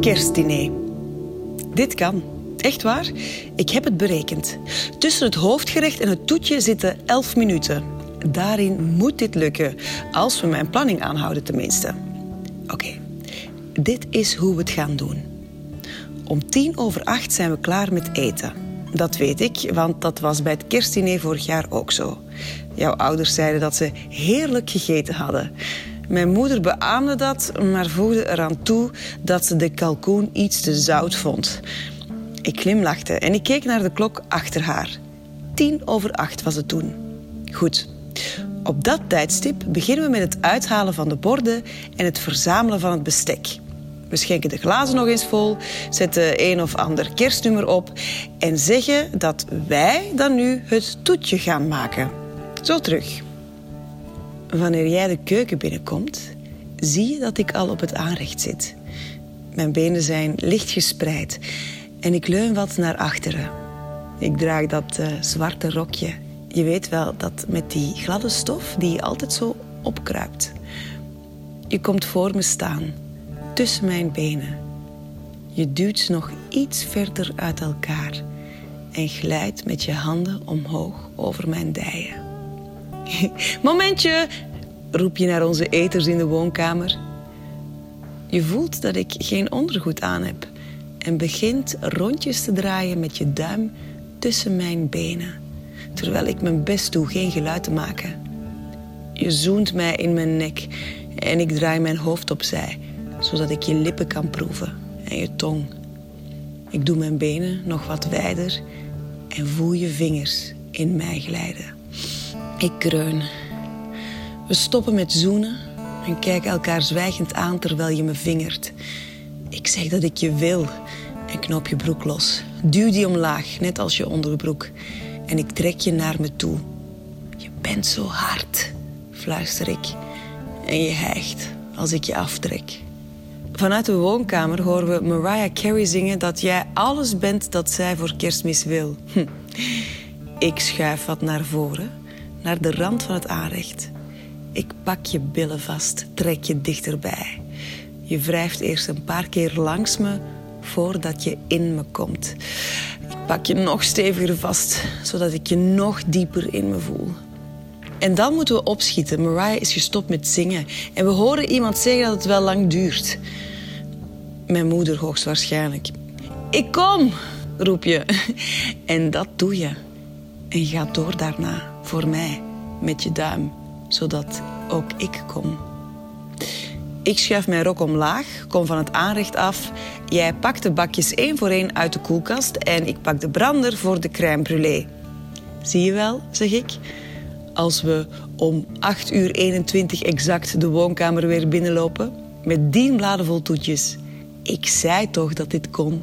kerstdiner. Dit kan. Echt waar? Ik heb het berekend. Tussen het hoofdgerecht en het toetje zitten 11 minuten. Daarin moet dit lukken, als we mijn planning aanhouden tenminste. Oké, dit is hoe we het gaan doen. Om tien over acht zijn we klaar met eten. Dat weet ik, want dat was bij het kerstdiner vorig jaar ook zo. Jouw ouders zeiden dat ze heerlijk gegeten hadden. Mijn moeder beaamde dat, maar voegde eraan toe dat ze de kalkoen iets te zout vond. Ik glimlachte en ik keek naar de klok achter haar. Tien over acht was het toen. Goed. Op dat tijdstip beginnen we met het uithalen van de borden en het verzamelen van het bestek. We schenken de glazen nog eens vol, zetten een of ander kerstnummer op en zeggen dat wij dan nu het toetje gaan maken. Zo terug. Wanneer jij de keuken binnenkomt, zie je dat ik al op het aanrecht zit. Mijn benen zijn licht gespreid en ik leun wat naar achteren. Ik draag dat uh, zwarte rokje. Je weet wel, dat met die gladde stof die altijd zo opkruipt. Je komt voor me staan, tussen mijn benen. Je duwt ze nog iets verder uit elkaar en glijdt met je handen omhoog over mijn dijen. Momentje, roep je naar onze eters in de woonkamer. Je voelt dat ik geen ondergoed aan heb en begint rondjes te draaien met je duim tussen mijn benen, terwijl ik mijn best doe geen geluid te maken. Je zoent mij in mijn nek en ik draai mijn hoofd opzij, zodat ik je lippen kan proeven en je tong. Ik doe mijn benen nog wat wijder en voel je vingers in mij glijden. Ik kreun. We stoppen met zoenen en kijken elkaar zwijgend aan terwijl je me vingert. Ik zeg dat ik je wil en knoop je broek los. Duw die omlaag, net als je onderbroek. En ik trek je naar me toe. Je bent zo hard, fluister ik. En je hijgt als ik je aftrek. Vanuit de woonkamer horen we Mariah Carey zingen dat jij alles bent dat zij voor kerstmis wil. Hm. Ik schuif wat naar voren naar de rand van het aanrecht. Ik pak je billen vast, trek je dichterbij. Je wrijft eerst een paar keer langs me voordat je in me komt. Ik pak je nog steviger vast, zodat ik je nog dieper in me voel. En dan moeten we opschieten. Mariah is gestopt met zingen. En we horen iemand zeggen dat het wel lang duurt. Mijn moeder hoogstwaarschijnlijk. Ik kom, roep je. En dat doe je. En ga door daarna voor mij met je duim, zodat ook ik kom. Ik schuif mijn rok omlaag, kom van het aanrecht af. Jij pakt de bakjes één voor één uit de koelkast en ik pak de brander voor de crème brûlée. Zie je wel, zeg ik, als we om 8 uur 21 exact de woonkamer weer binnenlopen met dien bladen vol toetjes. Ik zei toch dat dit kon.